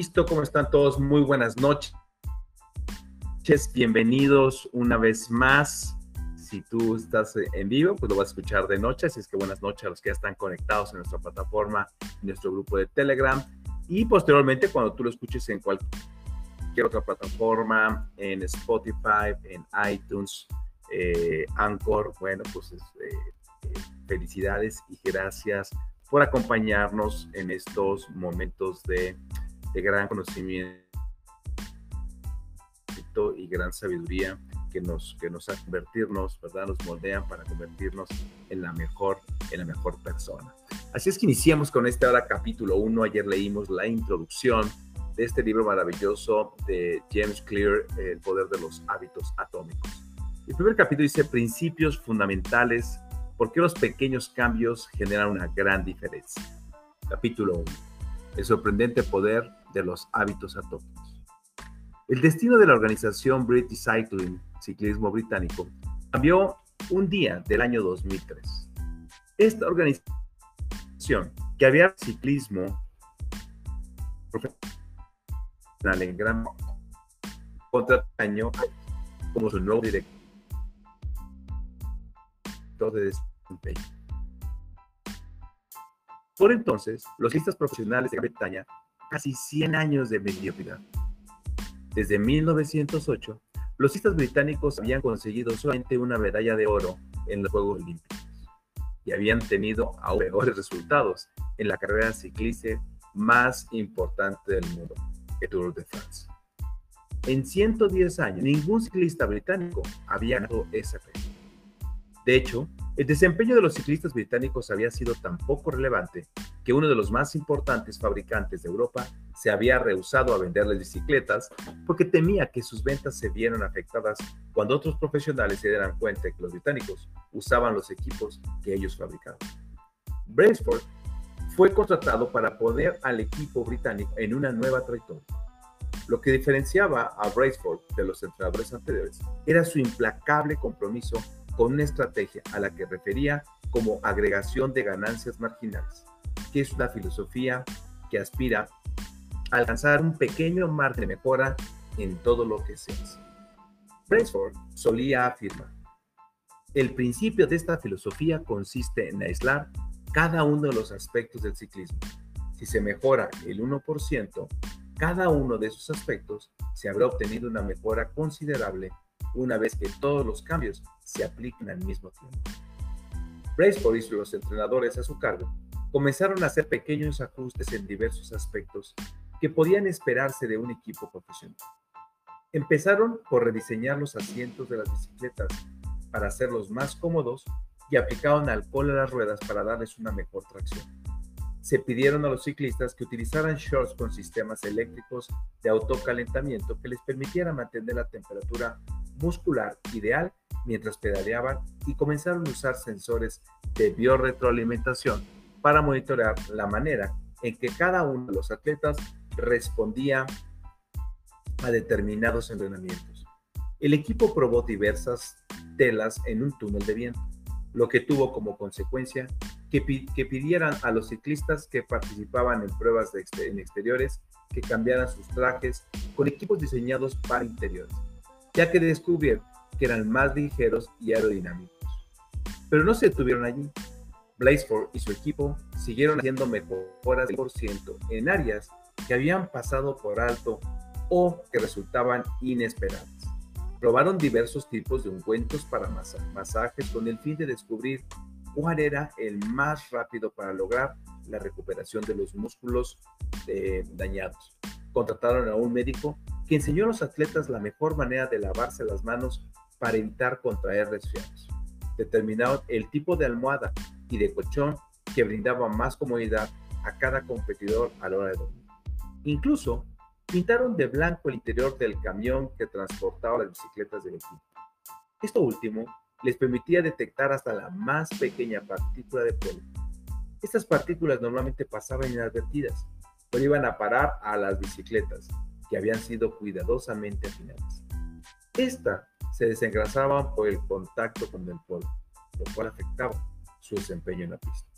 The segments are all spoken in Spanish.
Listo, ¿cómo están todos? Muy buenas noches. Bienvenidos una vez más. Si tú estás en vivo, pues lo vas a escuchar de noche. Así es que buenas noches a los que ya están conectados en nuestra plataforma, en nuestro grupo de Telegram. Y posteriormente, cuando tú lo escuches en cualquier otra plataforma, en Spotify, en iTunes, eh, Anchor, bueno, pues eh, eh, felicidades y gracias por acompañarnos en estos momentos de, gran conocimiento y gran sabiduría que nos, que nos hace convertirnos, ¿verdad? Nos moldean para convertirnos en la mejor, en la mejor persona. Así es que iniciamos con este ahora capítulo 1. Ayer leímos la introducción de este libro maravilloso de James Clear, El poder de los hábitos atómicos. El primer capítulo dice principios fundamentales ¿Por qué los pequeños cambios generan una gran diferencia? Capítulo 1. El sorprendente poder de los hábitos atómicos. El destino de la organización British Cycling, ciclismo británico, cambió un día del año 2003. Esta organización, que había ciclismo profesional en gran contra año como su nuevo director de por entonces, los listas profesionales de Gran Bretaña, casi 100 años de mediocridad. Desde 1908, los ciclistas británicos habían conseguido solamente una medalla de oro en los Juegos Olímpicos y habían tenido aún peores resultados en la carrera ciclista más importante del mundo, el Tour de France. En 110 años, ningún ciclista británico había ganado ese premio. De hecho, el desempeño de los ciclistas británicos había sido tan poco relevante que uno de los más importantes fabricantes de Europa se había rehusado a venderles bicicletas porque temía que sus ventas se vieran afectadas cuando otros profesionales se dieran cuenta que los británicos usaban los equipos que ellos fabricaban. Brailsford fue contratado para poner al equipo británico en una nueva trayectoria. Lo que diferenciaba a Brailsford de los entrenadores anteriores era su implacable compromiso con una estrategia a la que refería como agregación de ganancias marginales, que es una filosofía que aspira a alcanzar un pequeño margen de mejora en todo lo que se hace. Brailsford solía afirmar, el principio de esta filosofía consiste en aislar cada uno de los aspectos del ciclismo. Si se mejora el 1%, cada uno de esos aspectos se habrá obtenido una mejora considerable una vez que todos los cambios se apliquen al mismo tiempo. Braceford y los entrenadores a su cargo comenzaron a hacer pequeños ajustes en diversos aspectos que podían esperarse de un equipo profesional. Empezaron por rediseñar los asientos de las bicicletas para hacerlos más cómodos y aplicaron alcohol a las ruedas para darles una mejor tracción. Se pidieron a los ciclistas que utilizaran shorts con sistemas eléctricos de autocalentamiento que les permitieran mantener la temperatura muscular ideal mientras pedaleaban y comenzaron a usar sensores de biorretroalimentación para monitorear la manera en que cada uno de los atletas respondía a determinados entrenamientos. El equipo probó diversas telas en un túnel de viento, lo que tuvo como consecuencia que, pidieran a los ciclistas que participaban en pruebas de en exteriores que cambiaran sus trajes con equipos diseñados para interiores ya que descubrieron que eran más ligeros y aerodinámicos. Pero no se detuvieron allí. Blazeford y su equipo siguieron haciendo mejoras del por ciento en áreas que habían pasado por alto o que resultaban inesperadas. Probaron diversos tipos de ungüentos para masajes con el fin de descubrir cuál era el más rápido para lograr la recuperación de los músculos eh, dañados. Contrataron a un médico que enseñó a los atletas la mejor manera de lavarse las manos para evitar contraer resfriados. Determinaron el tipo de almohada y de colchón que brindaba más comodidad a cada competidor a la hora de dormir. Incluso pintaron de blanco el interior del camión que transportaba las bicicletas del equipo. Esto último les permitía detectar hasta la más pequeña partícula de polvo. Estas partículas normalmente pasaban inadvertidas, pero iban a parar a las bicicletas que habían sido cuidadosamente afinadas. Esta se desengrasaban por el contacto con el polvo, lo cual afectaba su desempeño en la pista.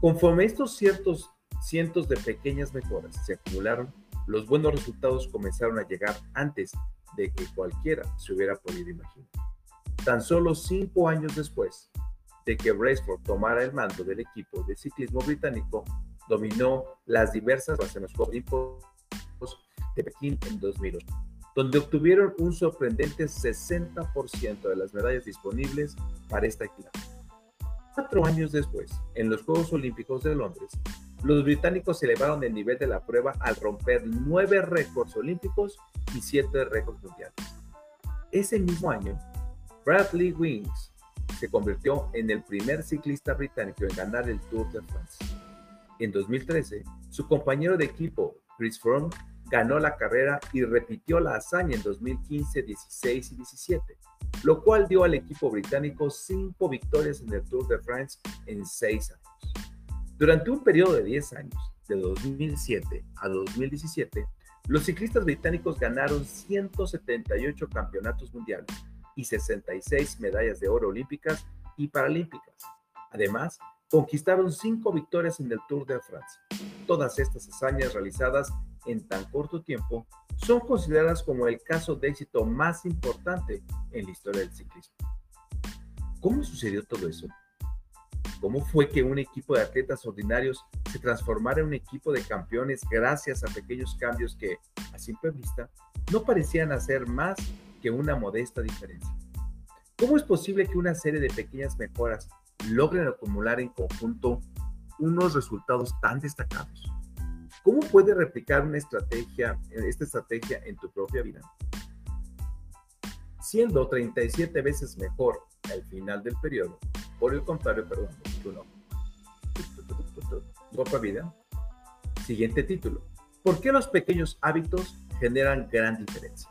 Conforme estos cientos de pequeñas mejoras se acumularon, los buenos resultados comenzaron a llegar antes de que cualquiera se hubiera podido imaginar. Tan solo cinco años después de que Braceford tomara el mando del equipo de ciclismo británico, dominó las diversas bases en los Juegos de Pekín en 2008, donde obtuvieron un sorprendente 60% de las medallas disponibles para esta actividad. Cuatro años después, en los Juegos Olímpicos de Londres, los británicos elevaron el nivel de la prueba al romper nueve récords olímpicos y siete récords mundiales. Ese mismo año, Bradley Wings se convirtió en el primer ciclista británico en ganar el Tour de France. En 2013, su compañero de equipo, Chris Froome, ganó la carrera y repitió la hazaña en 2015, 16 y 17, lo cual dio al equipo británico cinco victorias en el Tour de France en seis años. Durante un periodo de 10 años, de 2007 a 2017, los ciclistas británicos ganaron 178 campeonatos mundiales y 66 medallas de oro olímpicas y paralímpicas. Además, conquistaron cinco victorias en el Tour de Francia. Todas estas hazañas realizadas en tan corto tiempo son consideradas como el caso de éxito más importante en la historia del ciclismo. ¿Cómo sucedió todo eso? ¿Cómo fue que un equipo de atletas ordinarios se transformara en un equipo de campeones gracias a pequeños cambios que, a simple vista, no parecían hacer más que una modesta diferencia? ¿Cómo es posible que una serie de pequeñas mejoras logren acumular en conjunto unos resultados tan destacados? ¿Cómo puedes replicar una estrategia, esta estrategia en tu propia vida? Siendo 37 veces mejor al final del periodo, por el contrario, perdón, no. Otra vida. Siguiente título. ¿Por qué los pequeños hábitos generan gran diferencia?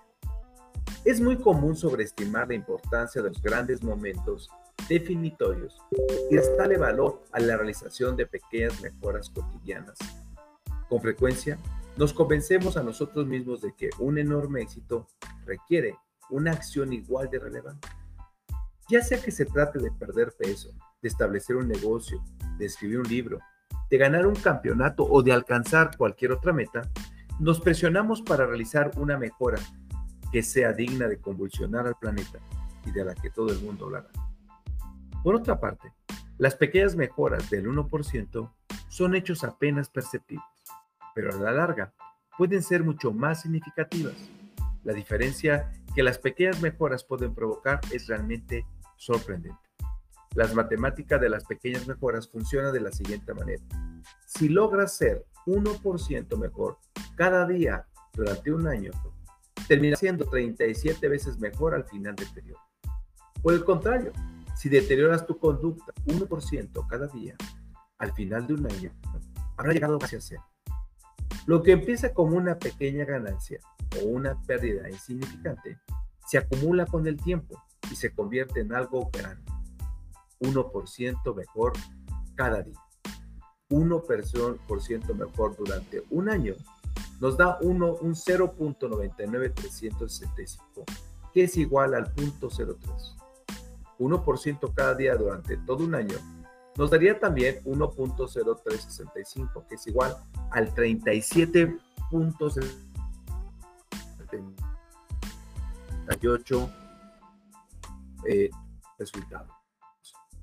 Es muy común sobreestimar la importancia de los grandes momentos definitorios y restarle valor a la realización de pequeñas mejoras cotidianas. Con frecuencia, nos convencemos a nosotros mismos de que un enorme éxito requiere una acción igual de relevante. Ya sea que se trate de perder peso, de establecer un negocio, de escribir un libro, de ganar un campeonato o de alcanzar cualquier otra meta, nos presionamos para realizar una mejora que sea digna de convulsionar al planeta y de la que todo el mundo hablará. Por otra parte, las pequeñas mejoras del 1% son hechos apenas perceptibles, pero a la larga pueden ser mucho más significativas. La diferencia que las pequeñas mejoras pueden provocar es realmente sorprendente. Las matemáticas de las pequeñas mejoras funcionan de la siguiente manera. Si logras ser 1% mejor cada día durante un año, termina siendo 37 veces mejor al final del periodo. Por el contrario, si deterioras tu conducta 1% cada día, al final de un año, habrá llegado casi a cero. Lo que empieza como una pequeña ganancia o una pérdida insignificante, se acumula con el tiempo y se convierte en algo grande. 1% mejor cada día. 1% mejor durante un año nos da un 0.99365, que es igual al 0.03. 1% cada día durante todo un año nos daría también 1.0365, que es igual al 37.78 eh, resultado.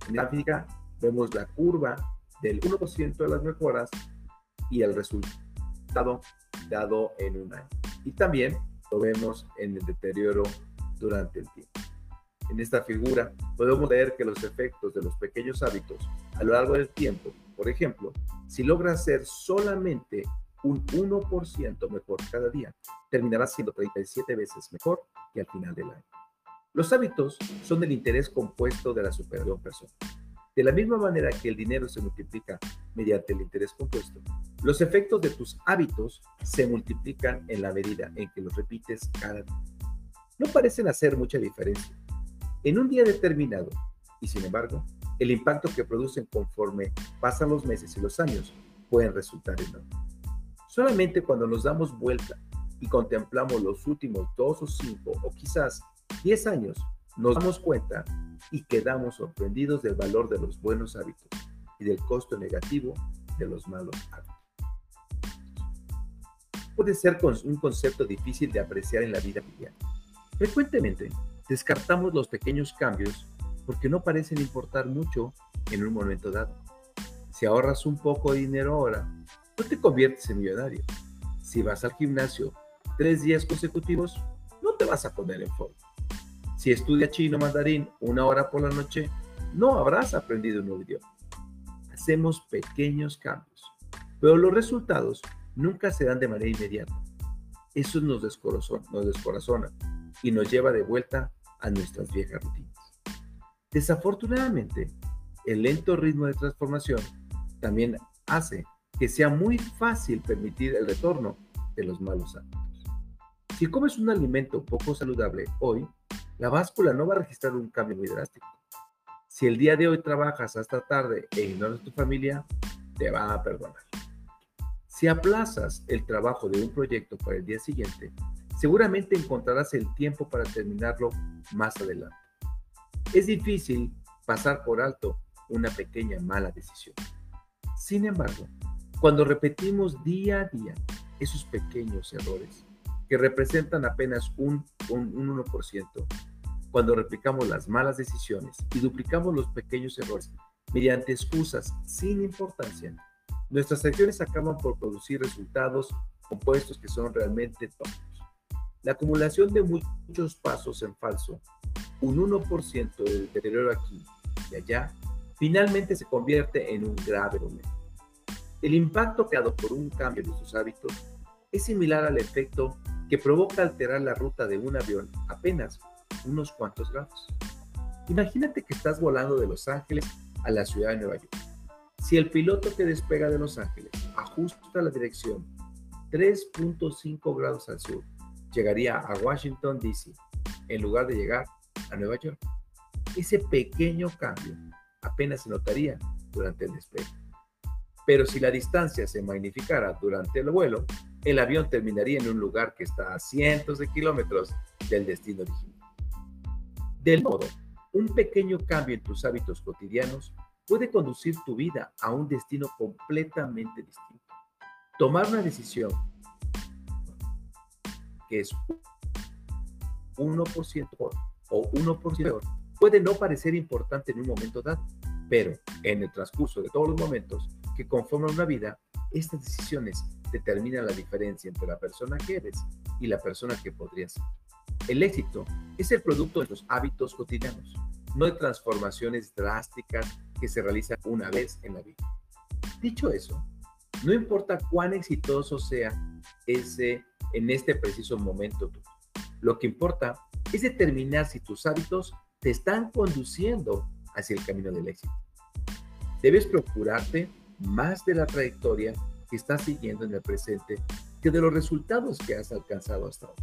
En la gráfica vemos la curva del 1% de las mejoras y el resultado dado en un año. Y también lo vemos en el deterioro durante el tiempo. En esta figura podemos ver que los efectos de los pequeños hábitos a lo largo del tiempo, por ejemplo, si logra ser solamente un 1% mejor cada día, terminará siendo 37 veces mejor que al final del año. Los hábitos son el interés compuesto de la superior persona. De la misma manera que el dinero se multiplica mediante el interés compuesto, los efectos de tus hábitos se multiplican en la medida en que los repites cada día. No parecen hacer mucha diferencia en un día determinado, y sin embargo, el impacto que producen conforme pasan los meses y los años pueden resultar enorme. Solamente cuando nos damos vuelta y contemplamos los últimos dos o cinco o quizás 10 años, nos damos cuenta y quedamos sorprendidos del valor de los buenos hábitos y del costo negativo de los malos hábitos. puede ser un concepto difícil de apreciar en la vida cotidiana. Frecuentemente descartamos los pequeños cambios porque no parecen importar mucho en un momento dado. Si ahorras un poco de dinero ahora, no te conviertes en millonario. Si vas al gimnasio tres días consecutivos, no te vas a poner en forma. Si estudias chino mandarín una hora por la noche, no habrás aprendido un nuevo idioma. Hacemos pequeños cambios, pero los resultados nunca se dan de manera inmediata. Eso nos descorazona y nos lleva de vuelta a nuestras viejas rutinas. Desafortunadamente, el lento ritmo de transformación también hace que sea muy fácil permitir el retorno de los malos hábitos. Si comes un alimento poco saludable hoy, la báscula no va a registrar un cambio muy drástico. Si el día de hoy trabajas hasta tarde e ignoras tu familia, te va a perdonar. Si aplazas el trabajo de un proyecto para el día siguiente, seguramente encontrarás el tiempo para terminarlo más adelante. Es difícil pasar por alto una pequeña mala decisión. Sin embargo, cuando repetimos día a día esos pequeños errores, que representan apenas un, un, un 1%, cuando replicamos las malas decisiones y duplicamos los pequeños errores mediante excusas sin importancia, Nuestras acciones acaban por producir resultados compuestos que son realmente tontos. La acumulación de muchos pasos en falso, un 1% del deterioro aquí y allá, finalmente se convierte en un grave problema. El impacto creado por un cambio de sus hábitos es similar al efecto que provoca alterar la ruta de un avión apenas unos cuantos grados. Imagínate que estás volando de Los Ángeles a la ciudad de Nueva York si el piloto que despega de Los Ángeles ajusta la dirección 3.5 grados al sur, llegaría a Washington, D.C., en lugar de llegar a Nueva York. Ese pequeño cambio apenas se notaría durante el despegue. Pero si la distancia se magnificara durante el vuelo, el avión terminaría en un lugar que está a cientos de kilómetros del destino original. Del modo, un pequeño cambio en tus hábitos cotidianos puede conducir tu vida a un destino completamente distinto. Tomar una decisión que es 1% o 1% puede no parecer importante en un momento dado, pero en el transcurso de todos los momentos que conforman una vida, estas decisiones determinan la diferencia entre la persona que eres y la persona que podrías ser. El éxito es el producto de los hábitos cotidianos, no de transformaciones drásticas que se realiza una vez en la vida. Dicho eso, no importa cuán exitoso sea ese en este preciso momento Lo que importa es determinar si tus hábitos te están conduciendo hacia el camino del éxito. Debes procurarte más de la trayectoria que estás siguiendo en el presente que de los resultados que has alcanzado hasta ahora.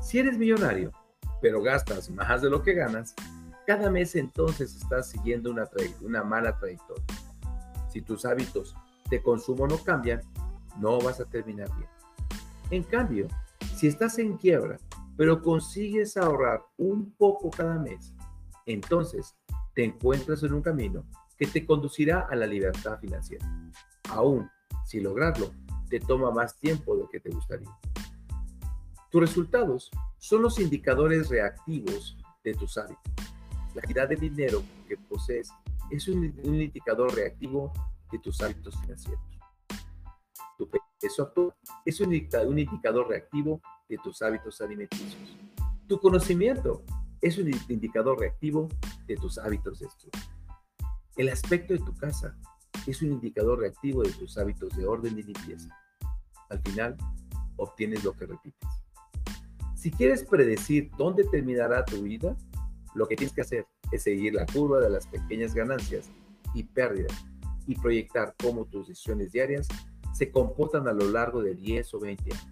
Si eres millonario, pero gastas más de lo que ganas, cada mes entonces estás siguiendo una, una mala trayectoria. Si tus hábitos de consumo no cambian, no vas a terminar bien. En cambio, si estás en quiebra, pero consigues ahorrar un poco cada mes, entonces te encuentras en un camino que te conducirá a la libertad financiera. Aún si lograrlo te toma más tiempo de lo que te gustaría. Tus resultados son los indicadores reactivos de tus hábitos. La cantidad de dinero que posees es un, indicador reactivo de tus hábitos financieros. Tu peso es un, un indicador reactivo de tus hábitos alimenticios. Tu conocimiento es un indicador reactivo de tus hábitos de estudio. El aspecto de tu casa es un indicador reactivo de tus hábitos de orden y limpieza. Al final, obtienes lo que repites. Si quieres predecir dónde terminará tu vida, lo que tienes que hacer es seguir la curva de las pequeñas ganancias y pérdidas y proyectar cómo tus decisiones diarias se comportan a lo largo de 10 o 20 años.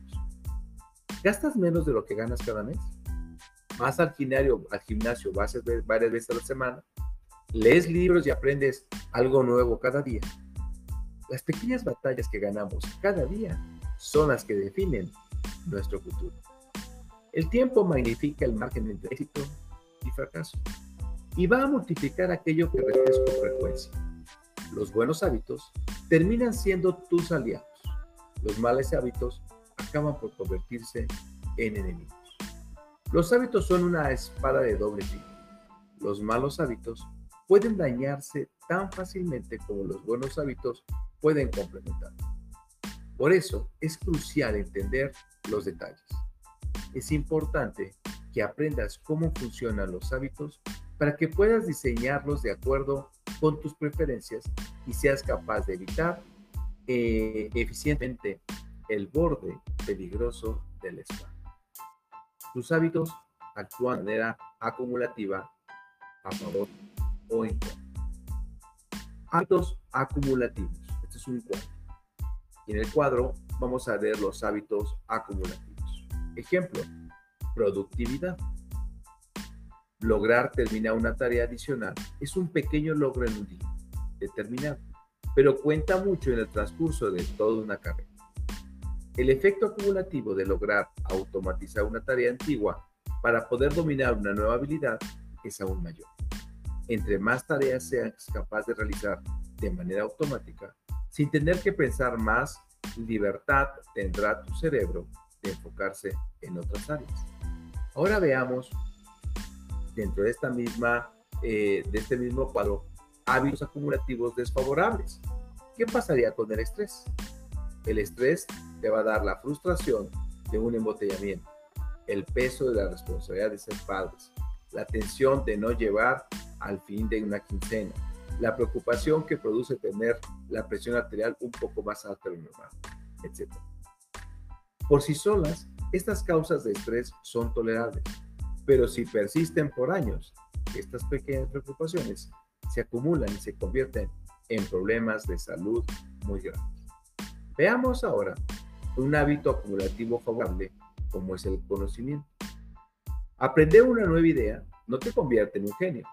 ¿Gastas menos de lo que ganas cada mes? ¿Vas al gimnasio, al gimnasio varias veces a la semana? ¿Lees libros y aprendes algo nuevo cada día? Las pequeñas batallas que ganamos cada día son las que definen nuestro futuro. El tiempo magnifica el margen entre éxito y fracaso. Y va a multiplicar aquello que repites con frecuencia. Los buenos hábitos terminan siendo tus aliados. Los malos hábitos acaban por convertirse en enemigos. Los hábitos son una espada de doble filo. Los malos hábitos pueden dañarse tan fácilmente como los buenos hábitos pueden complementar. Por eso es crucial entender los detalles. Es importante que aprendas cómo funcionan los hábitos para que puedas diseñarlos de acuerdo con tus preferencias y seas capaz de evitar eh, eficientemente el borde peligroso del spa. Tus hábitos actúan de manera acumulativa a favor o. Hábitos acumulativos. Este es un cuadro. Y en el cuadro vamos a ver los hábitos acumulativos. Ejemplo, productividad. Lograr terminar una tarea adicional es un pequeño logro en un día determinado pero cuenta mucho en el transcurso de toda una carrera. El efecto acumulativo de lograr automatizar una tarea antigua para poder dominar una nueva habilidad es aún mayor. Entre más tareas seas capaz de realizar de manera automática, sin tener que pensar más, libertad tendrá tu cerebro de enfocarse en otras áreas. Ahora veamos, dentro de, esta misma, eh, de este mismo cuadro, hábitos acumulativos desfavorables. ¿Qué pasaría con el estrés? El estrés te va a dar la frustración de un embotellamiento, el peso de la responsabilidad de ser padres, la tensión de no llevar al fin de una quincena, la preocupación que produce tener la presión arterial un poco más alta de lo normal, etc. Por sí solas, estas causas de estrés son tolerables, pero si persisten por años, estas pequeñas preocupaciones se acumulan y se convierten en problemas de salud muy grandes. Veamos ahora un hábito acumulativo favorable como es el conocimiento. Aprender una nueva idea no te convierte en un genio,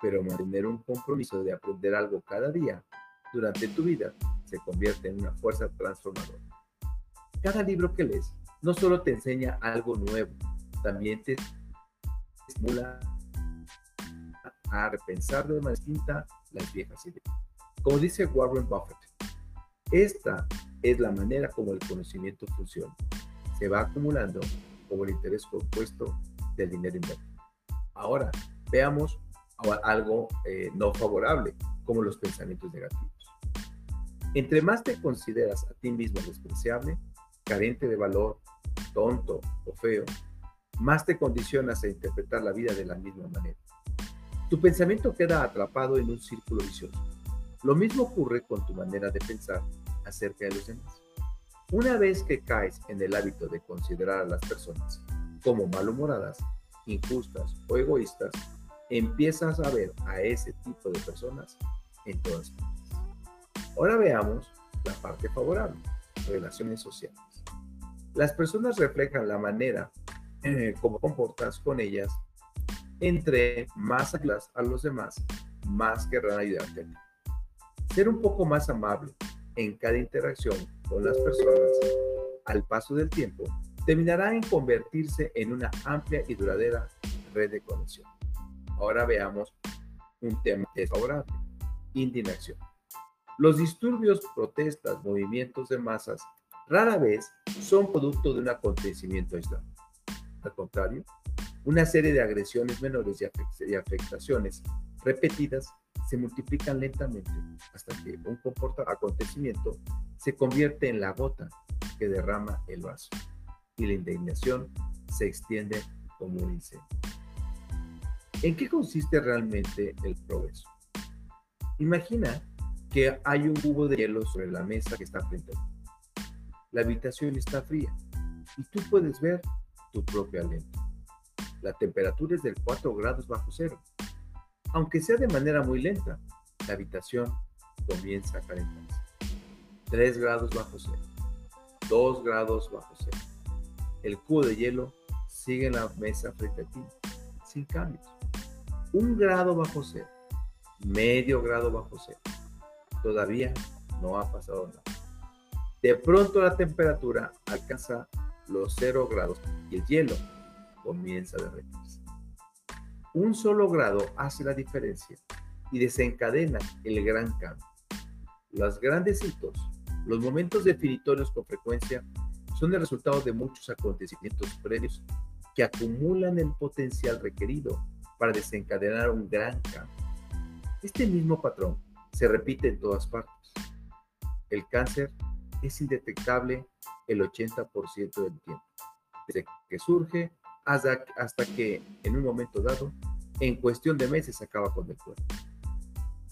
pero mantener un compromiso de aprender algo cada día durante tu vida se convierte en una fuerza transformadora. Cada libro que lees no solo te enseña algo nuevo, también te estimula a repensar de manera distinta las viejas ideas. Como dice Warren Buffett, esta es la manera como el conocimiento funciona. Se va acumulando como el interés compuesto del dinero invertido. Ahora, veamos algo eh, no favorable, como los pensamientos negativos. Entre más te consideras a ti mismo despreciable, carente de valor, tonto o feo, más te condicionas a interpretar la vida de la misma manera. Tu pensamiento queda atrapado en un círculo vicioso. Lo mismo ocurre con tu manera de pensar acerca de los demás. Una vez que caes en el hábito de considerar a las personas como malhumoradas, injustas o egoístas, empiezas a ver a ese tipo de personas en todas partes. Ahora veamos la parte favorable, relaciones sociales. Las personas reflejan la manera en cómo comportas con ellas entre más hablas a los demás, más querrán ayudarte. Ser un poco más amable en cada interacción con las personas al paso del tiempo terminará en convertirse en una amplia y duradera red de conexión. Ahora veamos un tema desfavorable, indignación. Los disturbios, protestas, movimientos de masas rara vez son producto de un acontecimiento aislado. Al contrario, una serie de agresiones menores y afectaciones repetidas se multiplican lentamente hasta que un acontecimiento se convierte en la gota que derrama el vaso y la indignación se extiende como un incendio. ¿En qué consiste realmente el progreso? Imagina que hay un cubo de hielo sobre la mesa que está frente a ti. La habitación está fría y tú puedes ver tu propio aliento. La temperatura es del 4 grados bajo cero. Aunque sea de manera muy lenta, la habitación comienza a calentarse. 3 grados bajo cero. 2 grados bajo cero. El cubo de hielo sigue en la mesa frente a ti, sin cambios. 1 grado bajo cero. Medio grado bajo cero. Todavía no ha pasado nada. De pronto la temperatura alcanza los 0 grados y el hielo comienza a derretirse. Un solo grado hace la diferencia y desencadena el gran cambio. Los grandes hitos, los momentos definitorios con frecuencia, son el resultado de muchos acontecimientos previos que acumulan el potencial requerido para desencadenar un gran cambio. Este mismo patrón se repite en todas partes. El cáncer es indetectable el 80% del tiempo, desde que surge hasta, hasta que en un momento dado, en cuestión de meses, acaba con el cuerpo.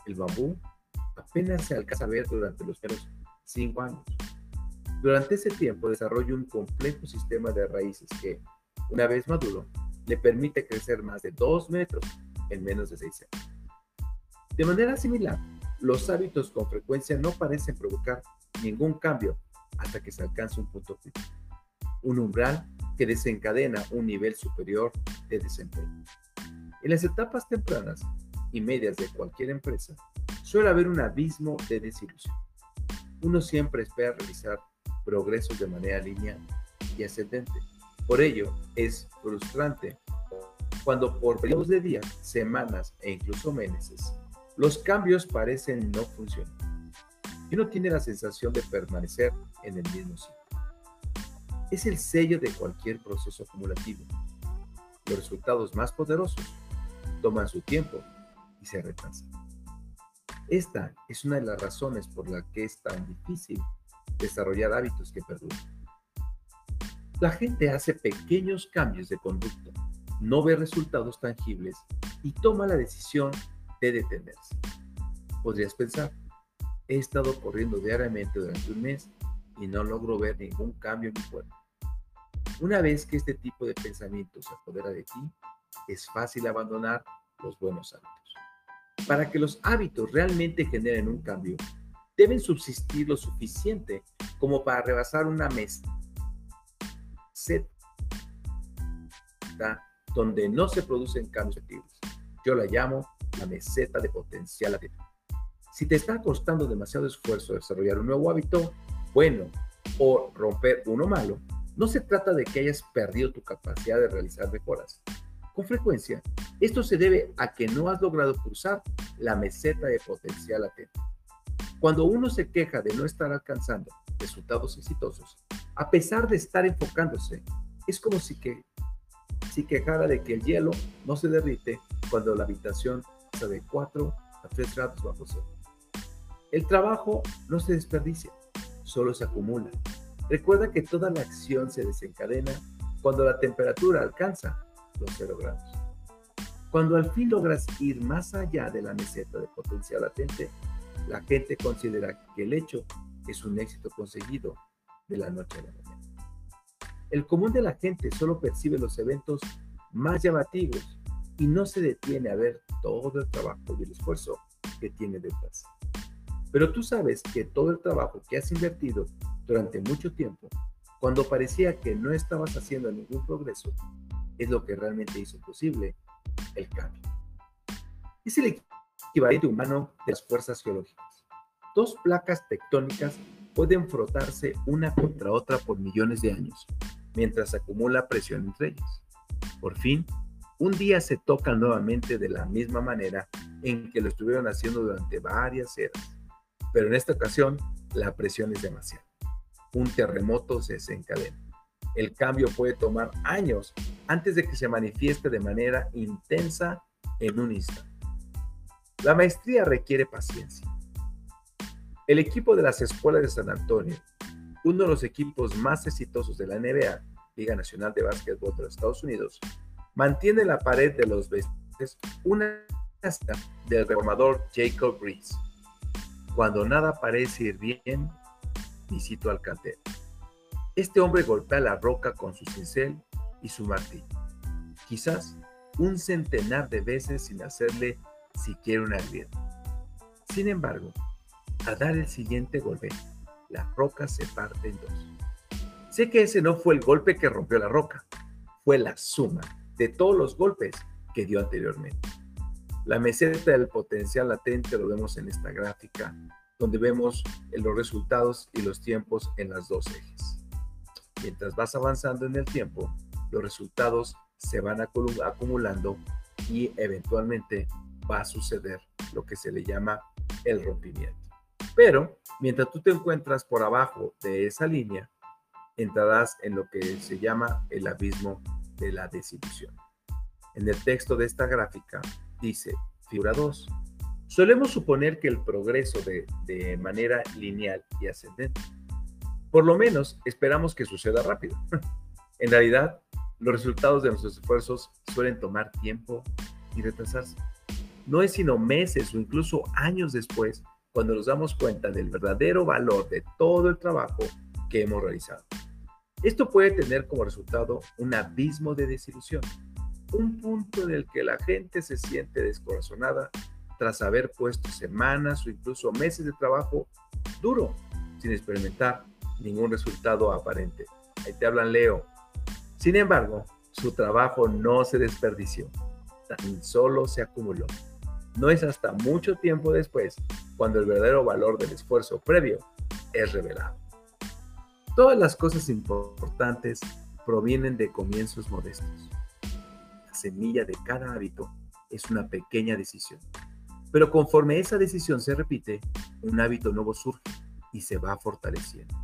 El bambú apenas se alcanza a ver durante los primeros cinco años. Durante ese tiempo desarrolla un complejo sistema de raíces que, una vez maduro, le permite crecer más de dos metros en menos de seis años. De manera similar, los hábitos con frecuencia no parecen provocar ningún cambio hasta que se alcanza un punto crítico, un umbral que desencadena un nivel superior de desempeño. En las etapas tempranas y medias de cualquier empresa, suele haber un abismo de desilusión. Uno siempre espera realizar progresos de manera lineal y ascendente. Por ello, es frustrante cuando por periodos de días, semanas e incluso meses, los cambios parecen no funcionar. Y uno tiene la sensación de permanecer en el mismo sitio. Es el sello de cualquier proceso acumulativo. Los resultados más poderosos toman su tiempo y se retrasan. Esta es una de las razones por la que es tan difícil desarrollar hábitos que perduren. La gente hace pequeños cambios de conducta, no ve resultados tangibles y toma la decisión de detenerse. Podrías pensar, he estado corriendo diariamente durante un mes y no logro ver ningún cambio en mi cuerpo. Una vez que este tipo de pensamiento se apodera de ti, es fácil abandonar los buenos hábitos. Para que los hábitos realmente generen un cambio, deben subsistir lo suficiente como para rebasar una donde no se producen cambios activos. Yo la llamo la meseta de potencial latente. Si te está costando demasiado esfuerzo desarrollar un nuevo hábito, bueno, o romper uno malo, no se trata de que hayas perdido tu capacidad de realizar mejoras. Con frecuencia, esto se debe a que no has logrado cruzar la meseta de potencial latente. Cuando uno se queja de no estar alcanzando resultados exitosos, a pesar de estar enfocándose, es como si, que, quejara de que el hielo no se derrite cuando la habitación está de 4 a 3 grados bajo cero. El trabajo no se desperdicia, solo se acumula. Recuerda que toda la acción se desencadena cuando la temperatura alcanza los 0 grados. Cuando al fin logras ir más allá de la meseta de potencial latente, la gente considera que el hecho es un éxito conseguido de la noche a la mañana. El común de la gente solo percibe los eventos más llamativos y no se detiene a ver todo el trabajo y el esfuerzo que tiene detrás. Pero tú sabes que todo el trabajo que has invertido durante mucho tiempo, cuando parecía que no estabas haciendo ningún progreso, es lo que realmente hizo posible el cambio. Es el equivalente humano de las fuerzas geológicas. Dos placas tectónicas pueden frotarse una contra otra por millones de años, mientras acumula presión entre ellas. Por fin, un día se tocan nuevamente de la misma manera en que lo estuvieron haciendo durante varias eras pero en esta ocasión la presión es demasiada. Un terremoto se desencadena. El cambio puede tomar años antes de que se manifieste de manera intensa en un instante. La maestría requiere paciencia. El equipo de las escuelas de San Antonio, uno de los equipos más exitosos de la NBA, Liga Nacional de Básquetbol de los Estados Unidos, mantiene la pared de los vestidos una casta del reformador Jacob Reese cuando nada parece ir bien, visito al cantero. Este hombre golpea la roca con su cincel y su martillo, quizás un centenar de veces sin hacerle siquiera una grieta. Sin embargo, dar el siguiente golpe, la roca se parte en dos. Sé que ese no fue el golpe que rompió la roca, fue la suma de todos los golpes que dio anteriormente. La meseta del potencial latente lo vemos en esta gráfica, donde vemos los resultados y los tiempos en las dos ejes. Mientras vas avanzando en el tiempo, los resultados se van acumulando y eventualmente va a suceder lo que se le llama el rompimiento. Pero mientras tú te encuentras por abajo de esa línea, entrarás en lo que se llama el abismo de la desilusión. En el texto de esta gráfica dice, figura 2, solemos suponer que el progreso de, de manera lineal y ascendente. Por lo menos esperamos que suceda rápido. en realidad, los resultados de nuestros esfuerzos suelen tomar tiempo y retrasarse. No es sino meses o incluso años después cuando nos damos cuenta del verdadero valor de todo el trabajo que hemos realizado. Esto puede tener como resultado un abismo de desilusión, un punto en el que la gente se siente descorazonada tras haber puesto semanas o incluso meses de trabajo duro sin experimentar ningún resultado aparente. Ahí te hablan Leo. Sin embargo, su trabajo no se desperdició, tan solo se acumuló. No es hasta mucho tiempo después cuando el verdadero valor del esfuerzo previo es revelado. Todas las cosas importantes provienen de comienzos modestos. La semilla de cada hábito es una pequeña decisión. Pero conforme esa decisión se repite, un hábito nuevo surge y se va fortaleciendo.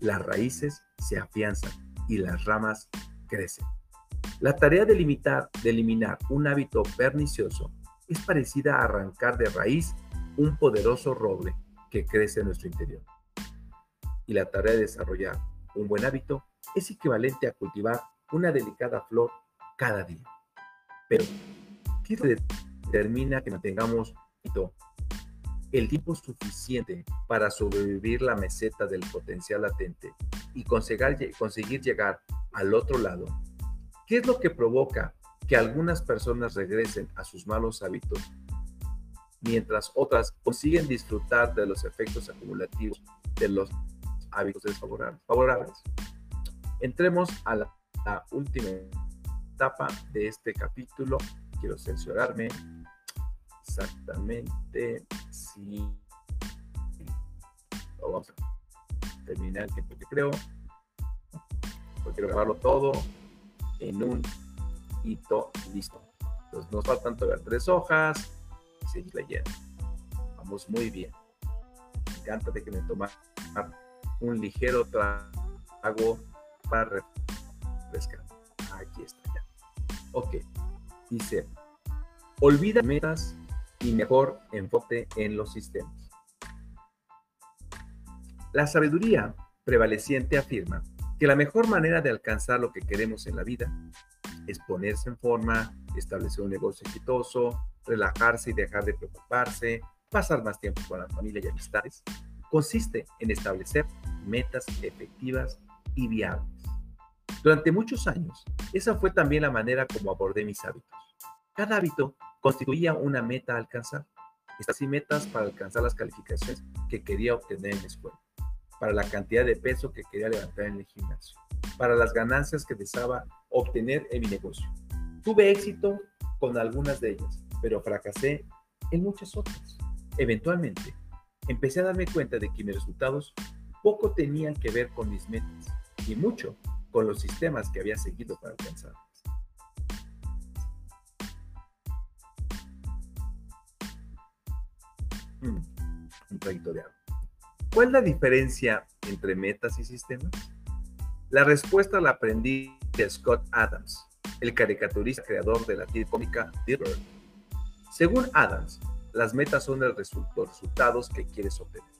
Las raíces se afianzan y las ramas crecen. La tarea de, limitar, de eliminar un hábito pernicioso es parecida a arrancar de raíz un poderoso roble que crece en nuestro interior y la tarea de desarrollar un buen hábito es equivalente a cultivar una delicada flor cada día. Pero, ¿qué determina que mantengamos el tiempo suficiente para sobrevivir la meseta del potencial latente y conseguir, conseguir llegar al otro lado? ¿Qué es lo que provoca que algunas personas regresen a sus malos hábitos mientras otras consiguen disfrutar de los efectos acumulativos de los hábitos desfavorables. Entremos a la, última etapa de este capítulo. Quiero censurarme exactamente si vamos a terminar creo. quiero grabarlo todo en un hito listo. Entonces nos faltan todavía tres hojas y seguir leyendo. Vamos muy bien. Me encanta de que me toma un ligero trago para refrescar. Aquí está ya. Ok. Dice, olvida metas y mejor enfoque en los sistemas. La sabiduría prevaleciente afirma que la mejor manera de alcanzar lo que queremos en la vida es ponerse en forma, establecer un negocio exitoso, relajarse y dejar de preocuparse, pasar más tiempo con la familia y amistades, consiste en establecer metas efectivas y viables. Durante muchos años, esa fue también la manera como abordé mis hábitos. Cada hábito constituía una meta a alcanzar. Estas y metas para alcanzar las calificaciones que quería obtener en la escuela, para la cantidad de peso que quería levantar en el gimnasio, para las ganancias que deseaba obtener en mi negocio. Tuve éxito con algunas de ellas, pero fracasé en muchas otras. Eventualmente, empecé a darme cuenta de que mis resultados poco tenían que ver con mis metas y mucho con los sistemas que había seguido para alcanzarlas. Mm, un traguito de agua. ¿Cuál es la diferencia entre metas y sistemas? La respuesta la aprendí de Scott Adams, el caricaturista creador de la tira cómica Dilbert. Según Adams, las metas son los resultados que quieres obtener.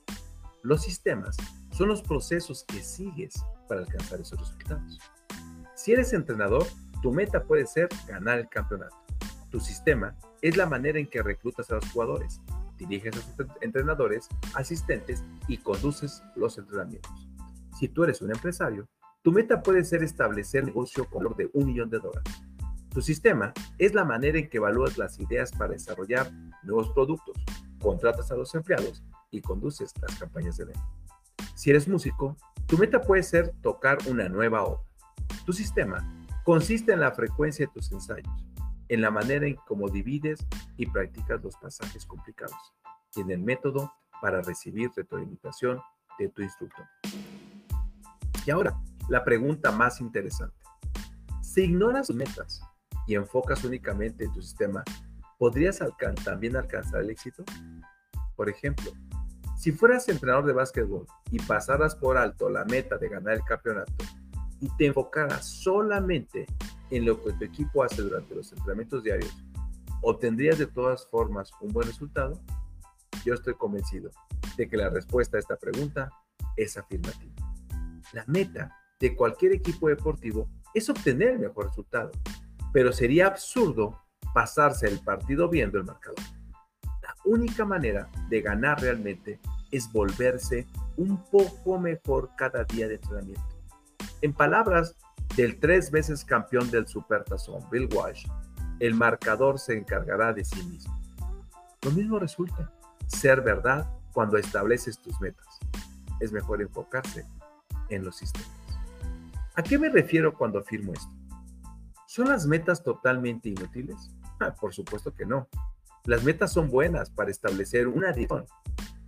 Los sistemas son los procesos que sigues para alcanzar esos resultados. Si eres entrenador, tu meta puede ser ganar el campeonato. Tu sistema es la manera en que reclutas a los jugadores, diriges a sus entrenadores, asistentes y conduces los entrenamientos. Si tú eres un empresario, tu meta puede ser establecer un negocio con valor de un millón de dólares. Tu sistema es la manera en que evalúas las ideas para desarrollar nuevos productos, contratas a los empleados y conduces las campañas de venta. Si eres músico, tu meta puede ser tocar una nueva obra. Tu sistema consiste en la frecuencia de tus ensayos, en la manera en cómo divides y practicas los pasajes complicados y en el método para recibir retroalimentación de tu instructor. Y ahora, la pregunta más interesante. Si ignoras tus metas, y enfocas únicamente en tu sistema, ¿podrías también alcanzar el éxito? Por ejemplo, Si fueras entrenador de básquetbol y pasaras por alto la meta de ganar el campeonato y te enfocaras solamente en lo que tu equipo hace durante los entrenamientos diarios, ¿obtendrías de todas formas un buen resultado? Yo estoy convencido de que la respuesta a esta pregunta es afirmativa. La meta de cualquier equipo deportivo es obtener el mejor resultado, pero sería absurdo pasarse el partido viendo el marcador. La única manera de ganar realmente es volverse un poco mejor cada día de entrenamiento. En palabras del tres veces campeón del Supertazón, Bill Walsh, el marcador se encargará de sí mismo. Lo mismo resulta ser verdad cuando estableces tus metas. Es mejor enfocarse en los sistemas. ¿A qué me refiero cuando afirmo esto? ¿Son las metas totalmente inútiles? Ah, por supuesto que no. Las metas son buenas para establecer una dirección,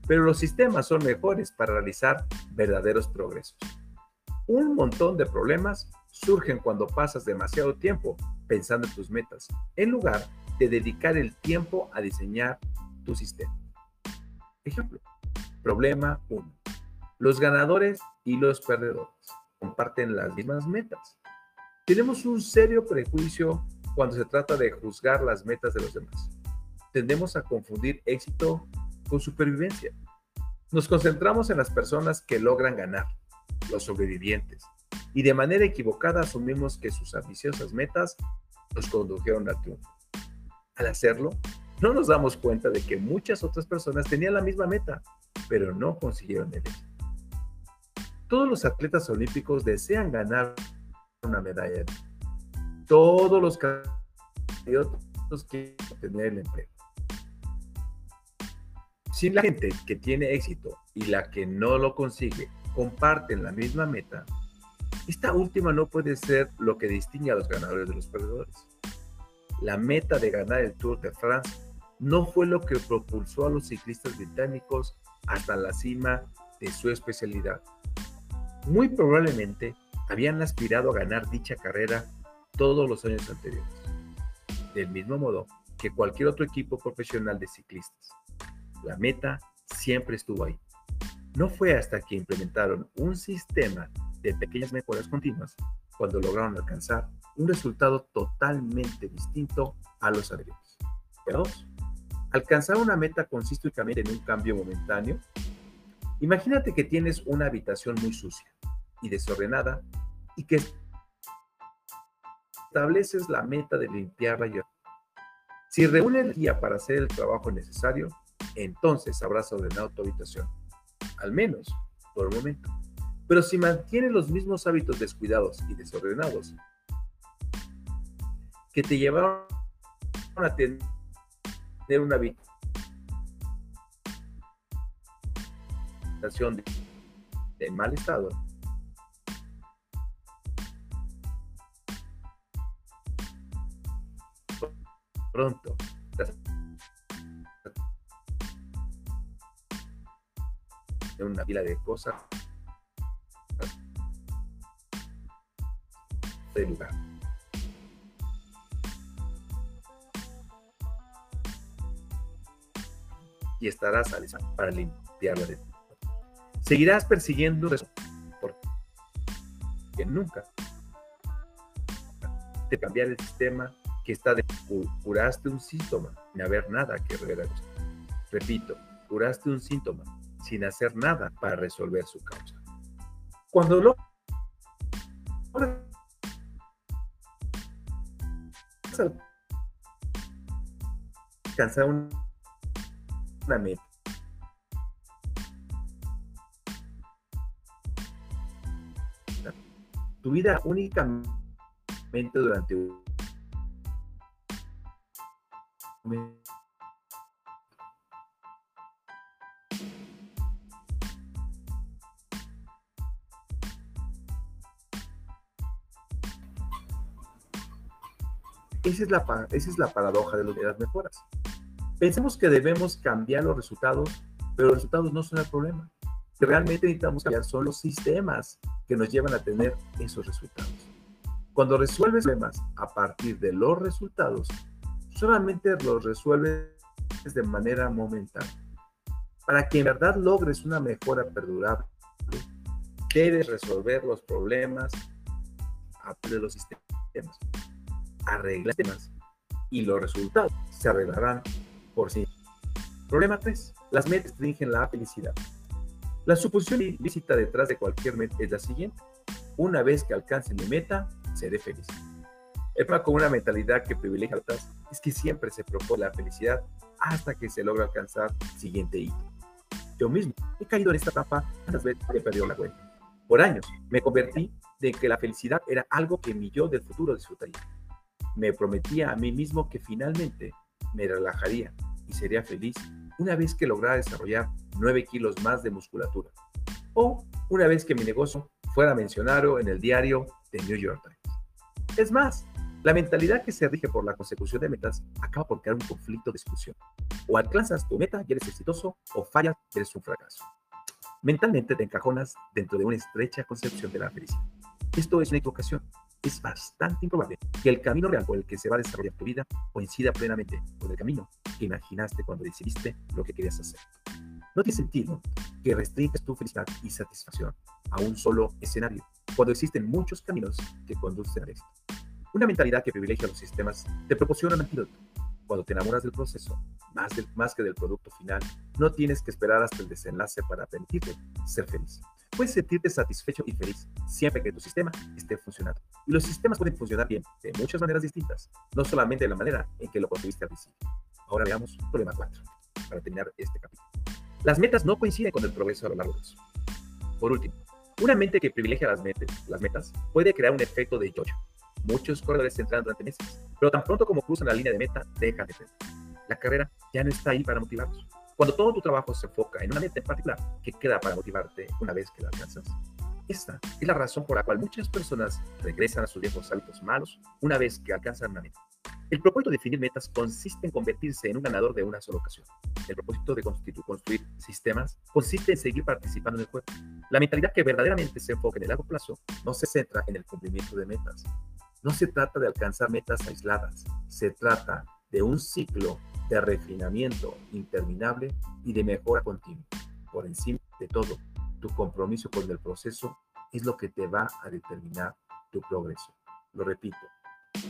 pero los sistemas son mejores para realizar verdaderos progresos. Un montón de problemas surgen cuando pasas demasiado tiempo pensando en tus metas, en lugar de dedicar el tiempo a diseñar tu sistema. Ejemplo, problema 1. Los ganadores y los perdedores comparten las mismas metas. Tenemos un serio prejuicio cuando se trata de juzgar las metas de los demás. Tendemos a confundir éxito con supervivencia. Nos concentramos en las personas que logran ganar, los sobrevivientes, y de manera equivocada asumimos que sus ambiciosas metas nos condujeron al triunfo. Al hacerlo, no nos damos cuenta de que muchas otras personas tenían la misma meta, pero no consiguieron el éxito. Todos los atletas olímpicos desean ganar una medalla. Todos los candidatos quieren obtener el empleo. Si la gente que tiene éxito y la que no lo consigue comparten la misma meta, esta última no puede ser lo que distingue a los ganadores de los perdedores. La meta de ganar el Tour de France no fue lo que propulsó a los ciclistas británicos hasta la cima de su especialidad. Muy probablemente habían aspirado a ganar dicha carrera todos los años anteriores, del mismo modo que cualquier otro equipo profesional de ciclistas. La meta siempre estuvo ahí. No fue hasta que implementaron un sistema de pequeñas mejoras continuas cuando lograron alcanzar un resultado totalmente distinto a los anteriores. Dos, alcanzar una meta consiste únicamente en un cambio momentáneo. Imagínate que tienes una habitación muy sucia y desordenada y que estableces la meta de limpiarla y si reúne el día para hacer el trabajo necesario, entonces habrás ordenado tu habitación, al menos por el momento. Pero si mantienes los mismos hábitos descuidados y desordenados que te llevaron a tener una habitación de, de mal estado, pronto de una pila de cosas de lugar. Y estarás para limpiarla de Seguirás persiguiendo porque nunca te cambiar el sistema que está de curaste un síntoma sin haber nada que resolver. Repito, curaste un síntoma sin hacer nada para resolver su causa. Cuando lo alcanzar una meta. Tu vida únicamente durante un esa es la, esa es la paradoja de las mejoras. Pensemos que debemos cambiar los resultados, pero los resultados no son el problema. realmente necesitamos cambiar son los sistemas que nos llevan a tener esos resultados. Cuando resuelves problemas a partir de los resultados, solamente los resuelves de manera momentánea. Para que en verdad logres una mejora perdurable, debes resolver los problemas de los sistemas, arreglar temas y los resultados se arreglarán por sí. Problema 3. Las metas restringen la felicidad. La suposición ilícita detrás de cualquier meta es la siguiente. Una vez que alcance mi meta, seré feliz. El problema con una mentalidad que privilegia a otras es que siempre se propone la felicidad hasta que se logra alcanzar el siguiente hito. Yo mismo he caído en esta trampa tantas veces que he perdido la cuenta. Por años me convertí de que la felicidad era algo que mi yo del futuro disfrutaría. Me prometía a mí mismo que finalmente me relajaría y sería feliz una vez que lograra desarrollar 9 kilos más de musculatura. O una vez que mi negocio fuera mencionado en el diario The New York Times. Es más, la mentalidad que se rige por la consecución de metas acaba por crear un conflicto de discusión. O alcanzas tu meta y eres exitoso, o fallas y eres un fracaso. Mentalmente te encajonas dentro de una estrecha concepción de la felicidad. Esto es una equivocación. Es bastante improbable que el camino real por el que se va a desarrollar tu vida coincida plenamente con el camino que imaginaste cuando decidiste lo que querías hacer. No tiene sentido que restringas tu felicidad y satisfacción a un solo escenario, cuando existen muchos caminos que conducen a éxito. Una mentalidad que privilegia los sistemas te proporciona un antídoto. Cuando te enamoras del proceso, más, del, más que del producto final, no tienes que esperar hasta el desenlace para permitirte ser feliz. Puedes sentirte satisfecho y feliz siempre que tu sistema esté funcionando. Y los sistemas pueden funcionar bien de muchas maneras distintas, no solamente de la manera en que lo construiste al principio. Ahora veamos problema 4, para terminar este capítulo. Las metas no coinciden con el progreso a lo largo de eso. Por último, una mente que privilegia las, metas, las metas puede crear un efecto de yoyo. Muchos corredores se entrenan durante meses, pero tan pronto como cruzan la línea de meta, dejan de ser. La carrera ya no está ahí para motivarlos. Cuando todo tu trabajo se enfoca en una meta en particular que queda para motivarte una vez que la alcanzas, esta es la razón por la cual muchas personas regresan a sus viejos hábitos malos una vez que alcanzan una meta. El propósito de definir metas consiste en convertirse en un ganador de una sola ocasión. El propósito de construir sistemas consiste en seguir participando en el juego. La mentalidad que verdaderamente se enfoca en el largo plazo no se centra en el cumplimiento de metas. No se trata de alcanzar metas aisladas, se trata de un ciclo de refinamiento interminable y de mejora continua. Por encima de todo, tu compromiso con el proceso es lo que te va a determinar tu progreso. Lo repito,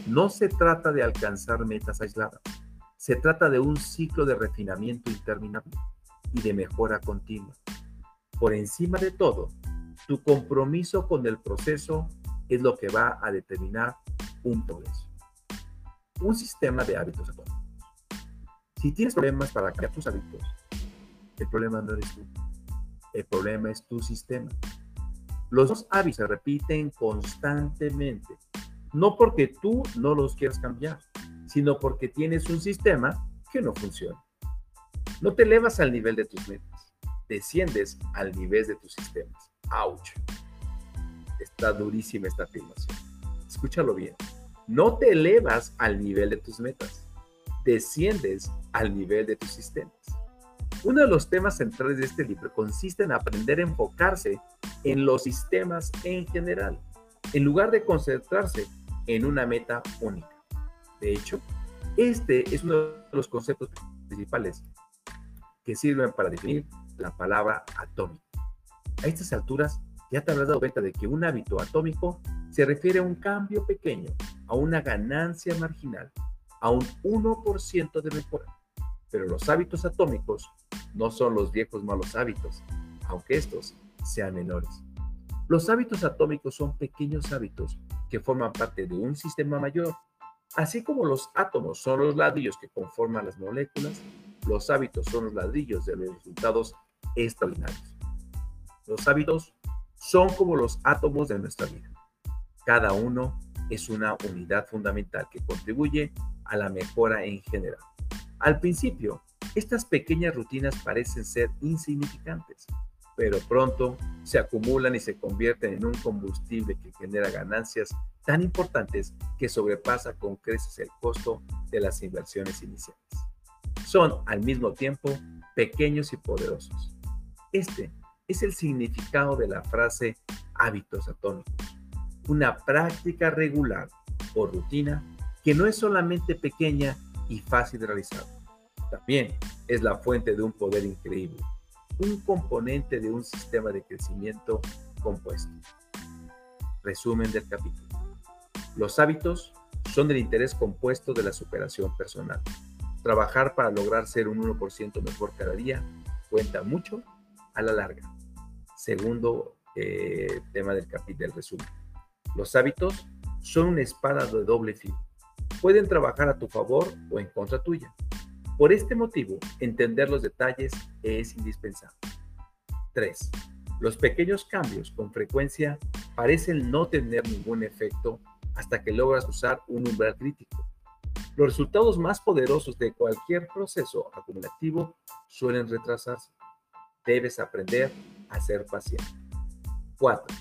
no se trata de alcanzar metas aisladas, se trata de un ciclo de refinamiento interminable y de mejora continua. Por encima de todo, tu compromiso con el proceso es lo que va a determinar un progreso. Un sistema de hábitos. Si tienes problemas para cambiar tus hábitos, el problema no eres tú. El problema es tu sistema. Los dos hábitos se repiten constantemente, no porque tú no los quieras cambiar, sino porque tienes un sistema que no funciona. No te elevas al nivel de tus metas, desciendes al nivel de tus sistemas. ¡Auch! Está durísima esta afirmación. Escúchalo bien. No te elevas al nivel de tus metas, desciendes al nivel de tus sistemas. Uno de los temas centrales de este libro consiste en aprender a enfocarse en los sistemas en general, en lugar de concentrarse en una meta única. De hecho, este es uno de los conceptos principales que sirven para definir la palabra atómico. A estas alturas ya te habrás dado cuenta de que un hábito atómico se refiere a un cambio pequeño, a una ganancia marginal a un 1% de mejora. Pero los hábitos atómicos no son los viejos malos hábitos, aunque estos sean menores. Los hábitos atómicos son pequeños hábitos que forman parte de un sistema mayor. Así como los átomos son los ladrillos que conforman las moléculas, los hábitos son los ladrillos de los resultados extraordinarios. Los hábitos son como los átomos de nuestra vida. Cada uno es una unidad fundamental que contribuye a la mejora en general. Al principio, estas pequeñas rutinas parecen ser insignificantes, pero pronto se acumulan y se convierten en un combustible que genera ganancias tan importantes que sobrepasa con creces el costo de las inversiones iniciales. Son al mismo tiempo pequeños y poderosos. Este es el significado de la frase hábitos atómicos, una práctica regular o rutina que no es solamente pequeña y fácil de realizar, también es la fuente de un poder increíble, un componente de un sistema de crecimiento compuesto. Resumen del capítulo. Los hábitos son el interés compuesto de la superación personal. Trabajar para lograr ser un 1% mejor cada día cuenta mucho a la larga. Segundo eh, tema del capítulo del resumen. Los hábitos son una espada de doble filo. Pueden trabajar a tu favor o en contra tuya. Por este motivo, entender los detalles es indispensable. 3. Los pequeños cambios con frecuencia parecen no tener ningún efecto hasta que logras usar un umbral crítico. Los resultados más poderosos de cualquier proceso acumulativo suelen retrasarse. Debes aprender a ser paciente. 4.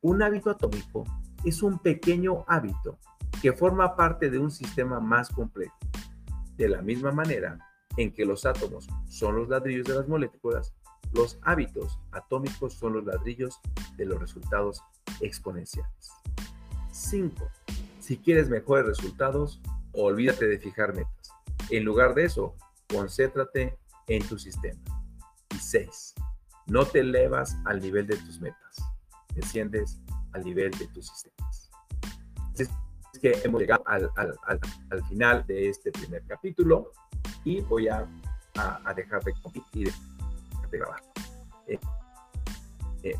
Un hábito atómico es un pequeño hábito que forma parte de un sistema más complejo. De la misma manera en que los átomos son los ladrillos de las moléculas, los hábitos atómicos son los ladrillos de los resultados exponenciales. 5. Si quieres mejores resultados, olvídate de fijar metas. En lugar de eso, concéntrate en tu sistema. Y 6. No te elevas al nivel de tus metas, desciendes al nivel de tus sistemas. Que hemos llegado al, final de este primer capítulo y voy a, dejar de compartir de grabar. Eh, eh,